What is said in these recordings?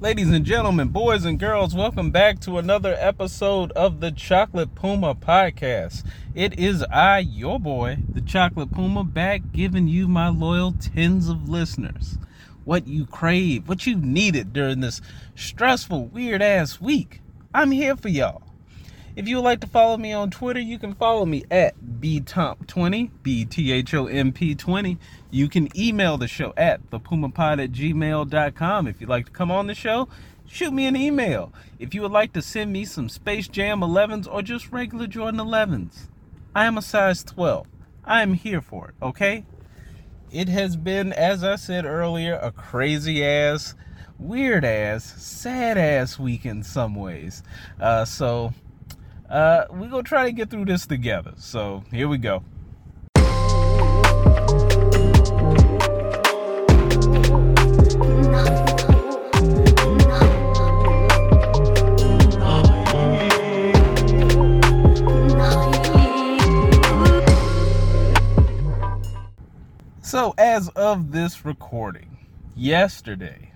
Ladies and gentlemen, boys and girls, welcome back to another episode of the Chocolate Puma podcast. It is I, your boy, the Chocolate Puma, back giving you my loyal tens of listeners what you crave, what you needed during this stressful, weird ass week. I'm here for y'all. If you would like to follow me on Twitter, you can follow me at btomp20, B-T-H-O-M-P 20. You can email the show at thepumapod at gmail.com. If you'd like to come on the show, shoot me an email. If you would like to send me some Space Jam 11s or just regular Jordan 11s, I am a size 12. I am here for it, okay? It has been, as I said earlier, a crazy ass, weird ass, sad ass week in some ways. Uh, so, uh, we're gonna try to get through this together. So here we go. So, as of this recording, yesterday,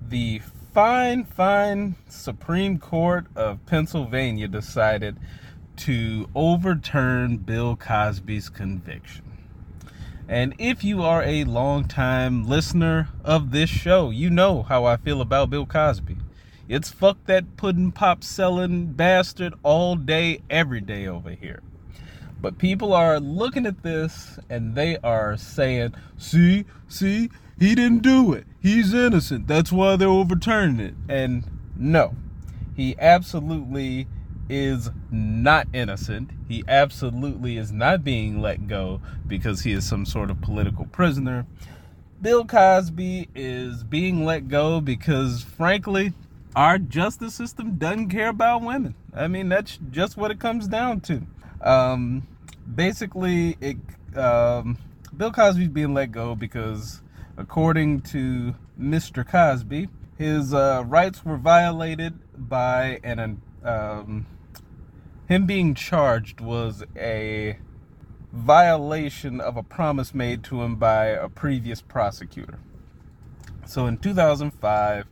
the fine, fine Supreme Court of Pennsylvania decided to overturn Bill Cosby's conviction. And if you are a long-time listener of this show, you know how I feel about Bill Cosby. It's fuck that pudding pop selling bastard all day, every day over here. But people are looking at this and they are saying, see, see, he didn't do it. He's innocent. That's why they're overturning it. And no, he absolutely is not innocent. He absolutely is not being let go because he is some sort of political prisoner. Bill Cosby is being let go because, frankly, our justice system doesn't care about women. I mean, that's just what it comes down to. Um, basically, it um, Bill Cosby's being let go because According to Mr. Cosby, his uh, rights were violated by an um, him being charged was a violation of a promise made to him by a previous prosecutor. So in 2005,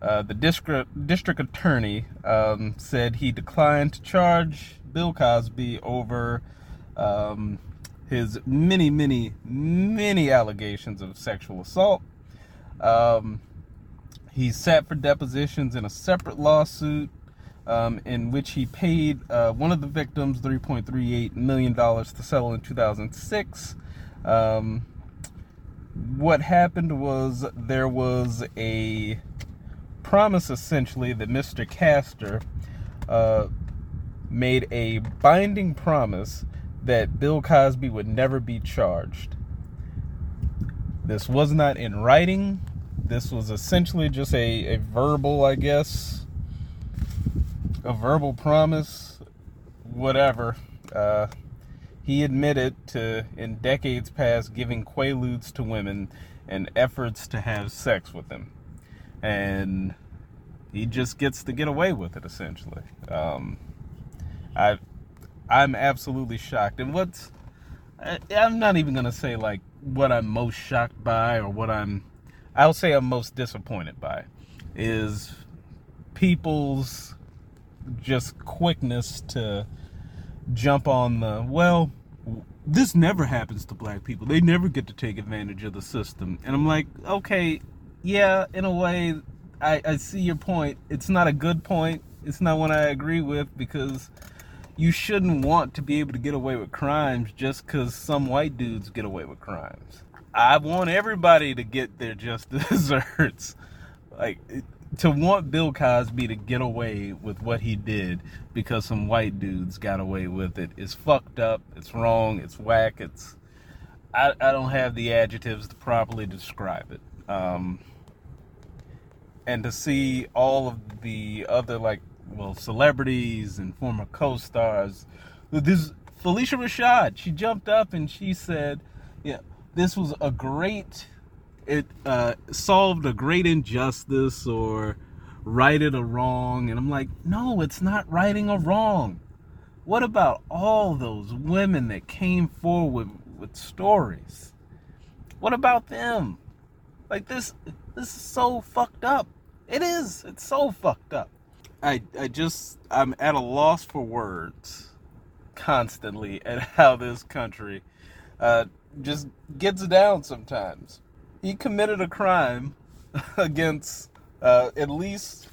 uh, the district district attorney um, said he declined to charge Bill Cosby over um, his many, many, many allegations of sexual assault. Um, he sat for depositions in a separate lawsuit um, in which he paid uh, one of the victims $3.38 million to settle in 2006. Um, what happened was there was a promise essentially that Mr. Castor uh, made a binding promise that Bill Cosby would never be charged. This was not in writing. This was essentially just a, a verbal, I guess, a verbal promise, whatever. Uh, he admitted to, in decades past, giving quaaludes to women and efforts to have sex with them. And he just gets to get away with it, essentially. Um, I I'm absolutely shocked. And what's I'm not even gonna say like what I'm most shocked by or what I'm I'll say I'm most disappointed by is people's just quickness to jump on the well this never happens to black people. They never get to take advantage of the system. And i'm like okay yeah in a way i, I see your point. It's not a good point. It's not one i agree with because you shouldn't want to be able to get away with crimes just because some white dudes get away with crimes. I want everybody to get their just desserts. Like, to want Bill Cosby to get away with what he did because some white dudes got away with it is fucked up. It's wrong. It's whack. It's. I, I don't have the adjectives to properly describe it. Um, and to see all of the other, like, well celebrities and former co-stars. This Phylicia Rashad, she jumped up and she said, "Yeah, this was a great. It uh, solved a great injustice or righted a wrong." And I'm like, "No, it's not righting a wrong. What about all those women that came forward with stories? What about them? Like this, this is so fucked up." It is. It's so fucked up. I I just I'm at a loss for words constantly at how this country uh, just gets down sometimes. He committed a crime against uh, at least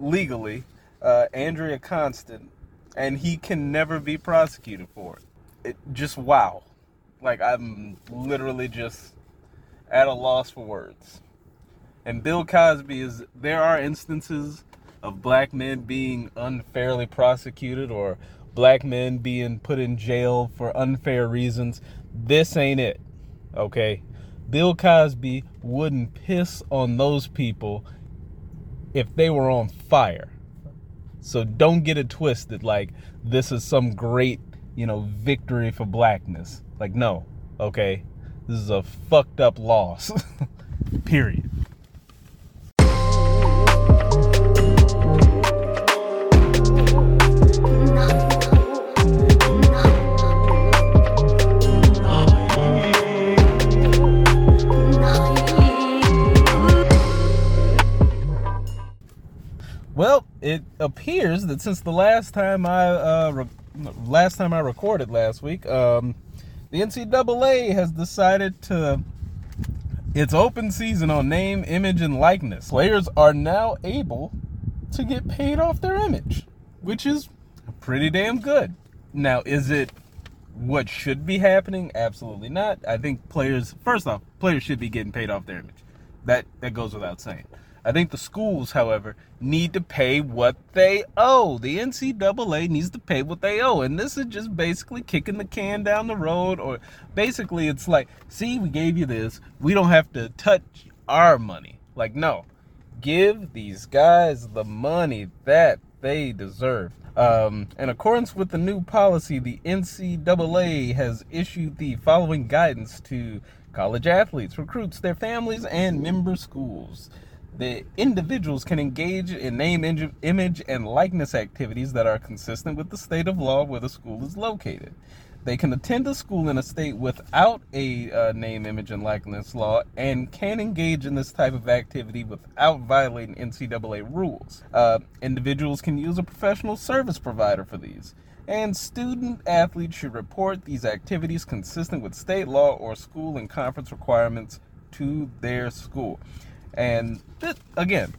legally uh, Andrea Constand, and he can never be prosecuted for it. It just wow, like I'm literally just at a loss for words. And Bill Cosby is there are instances of black men being unfairly prosecuted or black men being put in jail for unfair reasons. This ain't it. Okay? Bill Cosby wouldn't piss on those people if they were on fire. So don't get it twisted like this is some great, you know, victory for blackness. Like, no, okay? This is a fucked up loss. Period. Well, it appears that since the last time I uh, re- last time I recorded last week, um, the NCAA has decided to it's open season on name, image, and likeness. Players are now able to get paid off their image, which is pretty damn good. Now, is it what should be happening? Absolutely not. I think players, first off, players should be getting paid off their image. That that goes without saying. I think the schools, however, need to pay what they owe. The NCAA needs to pay what they owe. And this is just basically kicking the can down the road, or basically it's like, see, we gave you this. We don't have to touch our money. Like, no, give these guys the money that they deserve. Um, in accordance with the new policy, the NCAA has issued the following guidance to college athletes, recruits, their families, and member schools the individuals can engage in name, image, and likeness activities that are consistent with the state of law where the school is located. They can attend a school in a state without a uh, name, image, and likeness law and can engage in this type of activity without violating NCAA rules. Uh, individuals can use a professional service provider for these. And student athletes should report these activities consistent with state law or school and conference requirements to their school. And this, again,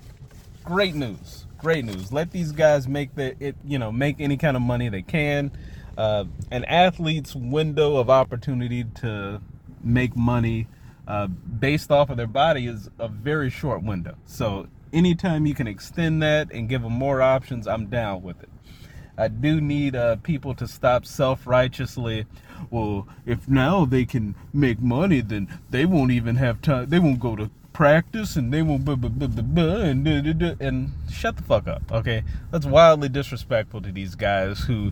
great news. Great news. Let these guys make the it, you know, make any kind of money they can. Uh, an athlete's window of opportunity to make money uh, based off of their body is a very short window. So anytime you can extend that and give them more options, I'm down with it. I do need uh, people to stop self-righteously. Well, if now they can make money, then they won't even have time. They won't go to practice and they won't blah, blah, blah, blah, blah, and, blah, blah, blah, and shut the fuck up okay? That's wildly disrespectful to these guys who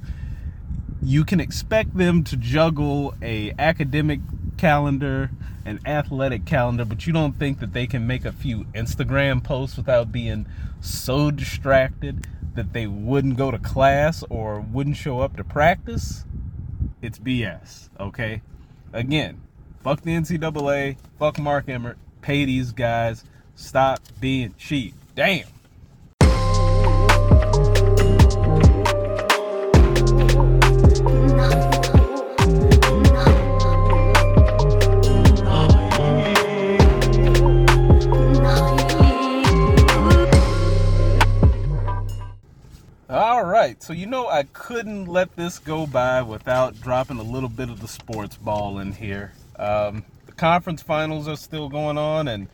you can expect them to juggle a academic calendar an athletic calendar but you don't think that they can make a few instagram posts without being so distracted that they wouldn't go to class or wouldn't show up to practice? It's bs okay? Again fuck the ncaa fuck mark emmert Pay these guys. Stop being cheap. Damn. All right, so you know I couldn't let this go by without dropping a little bit of the sports ball in here. Um, conference finals are still going on, and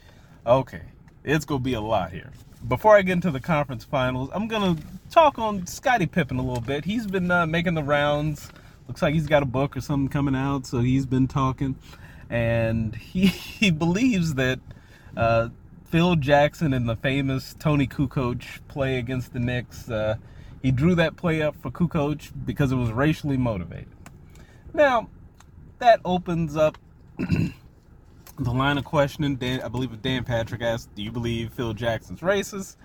okay, it's gonna be a lot here. Before I get into the conference finals, I'm gonna talk on Scottie Pippen a little bit. He's been uh, making the rounds. Looks like he's got a book or something coming out, so he's been talking, and he he believes that uh, Phil Jackson and the famous Toni Kukoc play against the Knicks. Uh, he drew that play up for Kukoc because it was racially motivated. Now, that opens up the line of questioning, Dan, I believe Dan Patrick asked, "Do you believe Phil Jackson's racist?"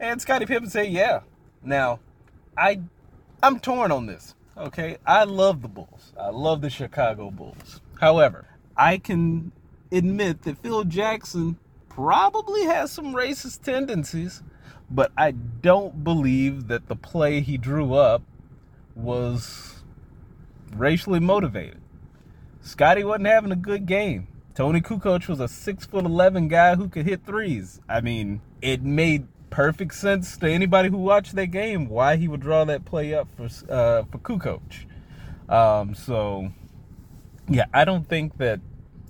And Scottie Pippen said, "Yeah." Now, I, I'm torn on this. Okay, I love the Bulls. I love the Chicago Bulls. However, I can admit that Phil Jackson probably has some racist tendencies. but I don't believe that the play he drew up was racially motivated. Scottie wasn't having a good game. Toni Kukoc was a six foot eleven guy who could hit threes. I mean, it made perfect sense to anybody who watched that game why he would draw that play up for uh, for Kukoc. Um, so, yeah, I don't think that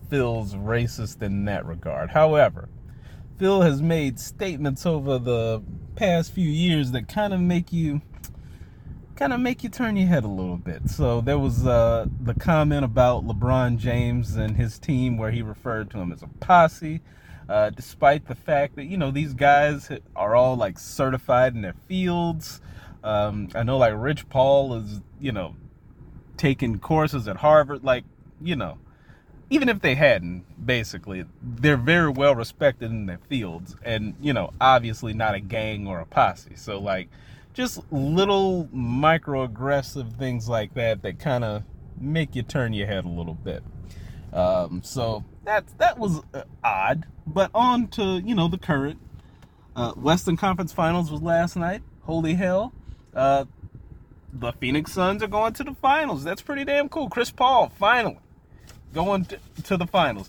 Phil's racist in that regard. However, Phil has made statements over the past few years that kind of make you kind of make you turn your head a little bit. So there was uh, the comment about LeBron James and his team where he referred to him as a posse, uh, despite the fact that you know these guys are all like certified in their fields. Um, I know like Rich Paul is you know taking courses at Harvard, like you know. Even if they hadn't, basically, they're very well respected in their fields, and you know, obviously not a gang or a posse. So, like, just little microaggressive things like that that kind of make you turn your head a little bit. Um, so that that was uh, odd. But on to you know the current uh, Western Conference Finals was last night. Holy hell! Uh, the Phoenix Suns are going to the finals. That's pretty damn cool. Chris Paul finally going to, to the finals.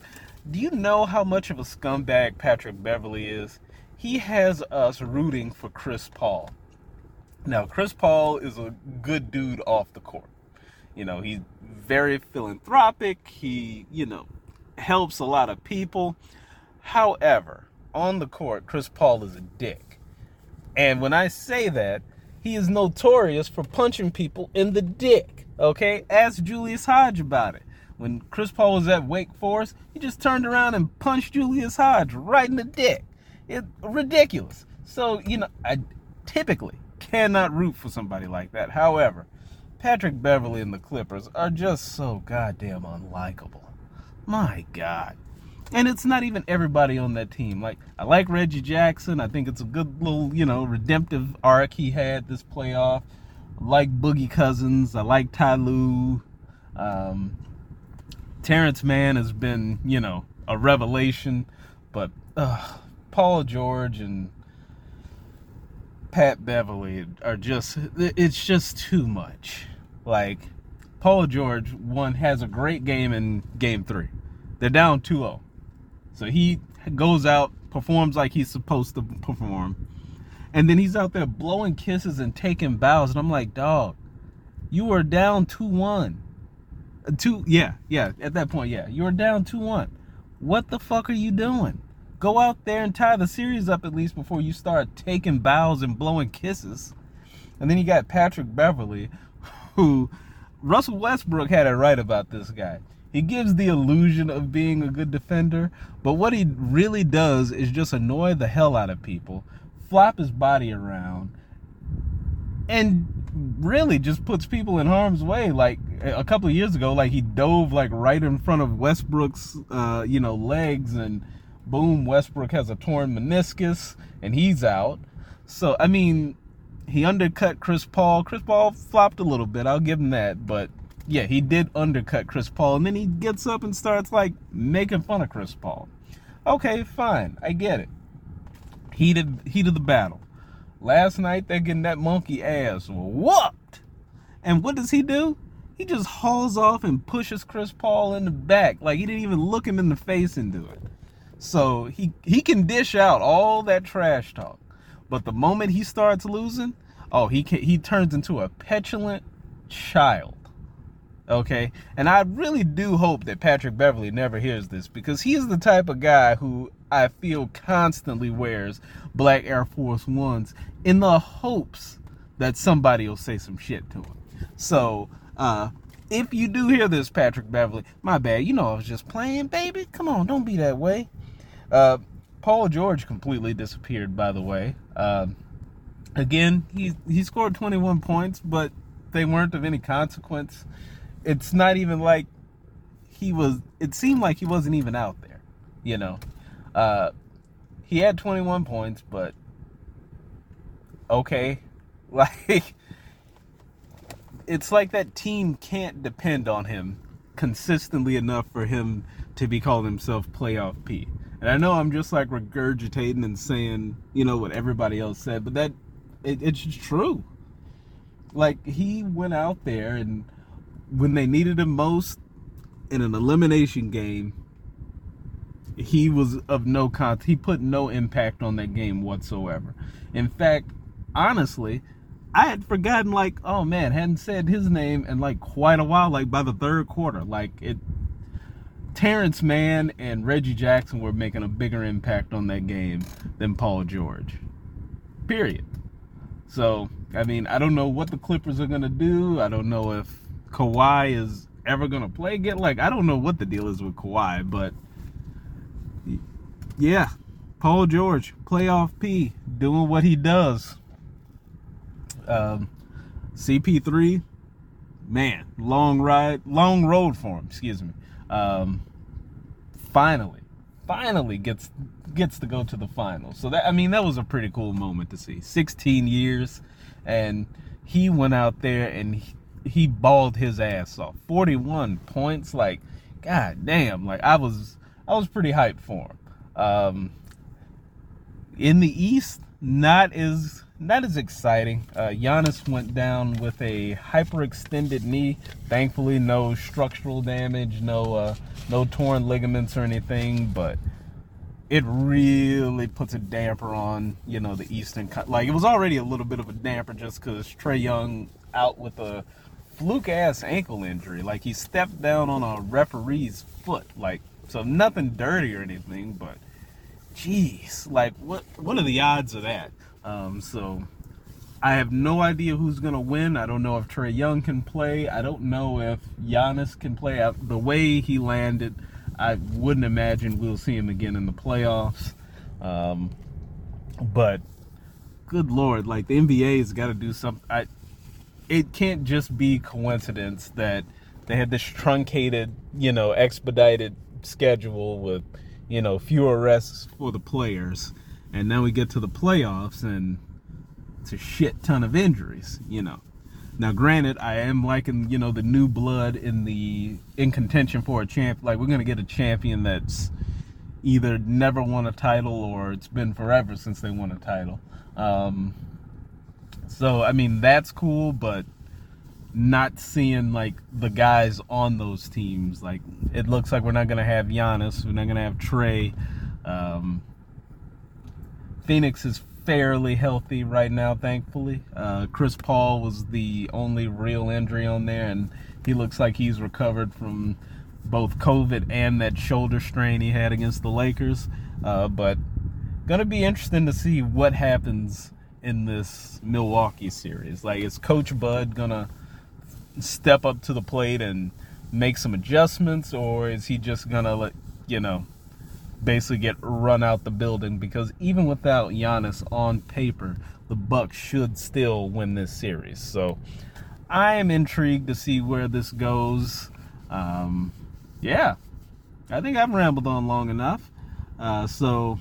Do you know how much of a scumbag Patrick Beverley is? He has us rooting for Chris Paul. Now, Chris Paul is a good dude off the court. You know, he's very philanthropic. He, you know, helps a lot of people. However, on the court, Chris Paul is a dick. And when I say that, he is notorious for punching people in the dick. Okay? Ask Julius Hodge about it. When Chris Paul was at Wake Forest, he just turned around and punched Julius Hodge right in the dick. It's ridiculous. So, you know, I typically cannot root for somebody like that. However, Patrick Beverley and the Clippers are just so goddamn unlikable. My God. And it's not even everybody on that team. Like, I like Reggie Jackson. I think it's a good little, you know, redemptive arc he had this playoff. I like Boogie Cousins. I like Ty Lue. Um, Terance Mann has been, you know, a revelation. But uh, Paul George and Pat Beverley are just it's just too much. Like Paul George one has a great game in game 3. They're down 2-0. So he goes out, performs like he's supposed to perform. And then he's out there blowing kisses and taking bows and I'm like, "Dog, you are down 2-1." Uh, 2 yeah, yeah, at that point, yeah. You're down 2-1. What the fuck are you doing? Go out there and tie the series up at least before you start taking bows and blowing kisses. And then you got Patrick Beverley, who Russell Westbrook had it right about this guy. He gives the illusion of being a good defender, but what he really does is just annoy the hell out of people, flop his body around, and really just puts people in harm's way. Like a couple of years ago, like he dove like right in front of Westbrook's, uh, you know, legs and boom, Westbrook has a torn meniscus and he's out. So, I mean, he undercut Chris Paul. Chris Paul flopped a little bit, I'll give him that. But yeah, he did undercut Chris Paul. And then he gets up and starts like making fun of Chris Paul. Okay, fine. I get it. Heat of, heat of the battle. Last night, they're getting that monkey ass whooped. And what does he do? He just hauls off and pushes Chris Paul in the back. Like he didn't even look him in the face and do it. So he he can dish out all that trash talk, but the moment he starts losing, oh, he can, he turns into a petulant child. Okay, and I really do hope that Patrick Beverley never hears this because he is the type of guy who I feel constantly wears black Air Force Ones in the hopes that somebody will say some shit to him. So, uh, if you do hear this, Patrick Beverley, my bad. You know I was just playing, baby. Come on, don't be that way. Uh, Paul George completely disappeared, by the way. Uh, again, he he scored 21 points, but they weren't of any consequence. It's not even like he was. It seemed like he wasn't even out there. You know, uh, he had 21 points, but okay, like it's like that team can't depend on him consistently enough for him to be calling himself playoff P. And I know I'm just like regurgitating and saying, you know, what everybody else said, but that it, it's true. Like he went out there and when they needed him most in an elimination game, he was of no con. He put no impact on that game whatsoever. In fact, honestly, I had forgotten. Like, oh man, hadn't said his name in like quite a while. Like by the third quarter, like it. Terance Mann and Reggie Jackson were making a bigger impact on that game than Paul George. Period. So, I mean, I don't know what the Clippers are gonna do. I don't know if Kawhi is ever gonna play again. Like, I don't know what the deal is with Kawhi, but yeah, Paul George, playoff P, doing what he does. Um, CP3, man, long ride, long road for him. Excuse me. Um, finally, finally gets gets to go to the finals. So that I mean, that was a pretty cool moment to see. 16 years, and he went out there and he, he balled his ass off. 41 points, like, god damn, like I was I was pretty hyped for him. Um, in the East, not as not as exciting. Uh, Giannis went down with a hyperextended knee. Thankfully, no structural damage, no uh, no torn ligaments or anything. But it really puts a damper on you know the Eastern. Like it was already a little bit of a damper just because Trae Young out with a fluke ass ankle injury. Like he stepped down on a referee's foot. Like so nothing dirty or anything, but jeez, like what what are the odds of that? Um, so I have no idea who's gonna win. I don't know if Trae Young can play. I don't know if Giannis can play. The way he landed, I wouldn't imagine we'll see him again in the playoffs. Um, but good lord, like the NBA's got to do something. I, it can't just be coincidence that they had this truncated, you know, expedited schedule with you know, fewer rests for the players. And now we get to the playoffs and it's a shit ton of injuries, you know. Now, granted, I am liking, you know, the new blood in the in contention for a champ. Like we're gonna get a champion that's either never won a title or it's been forever since they won a title. Um, so I mean that's cool, but not seeing like the guys on those teams. Like it looks like we're not gonna have Giannis, we're not gonna have Trae. Um, Phoenix is fairly healthy right now, thankfully. Uh, Chris Paul was the only real injury on there, and he looks like he's recovered from both COVID and that shoulder strain he had against the Lakers. Uh, but gonna be interesting to see what happens in this Milwaukee series. Like, is Coach Bud gonna step up to the plate and make some adjustments, or is he just gonna let you know basically get run out the building? Because even without Giannis on paper, the Bucks should still win this series. So I am intrigued to see where this goes. Um, yeah, I think I've rambled on long enough. Uh, so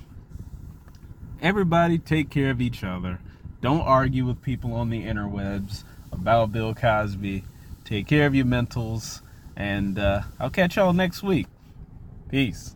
everybody take care of each other. Don't argue with people on the interwebs about Bill Cosby. Take care of your mentals, and uh, I'll catch y'all next week. Peace.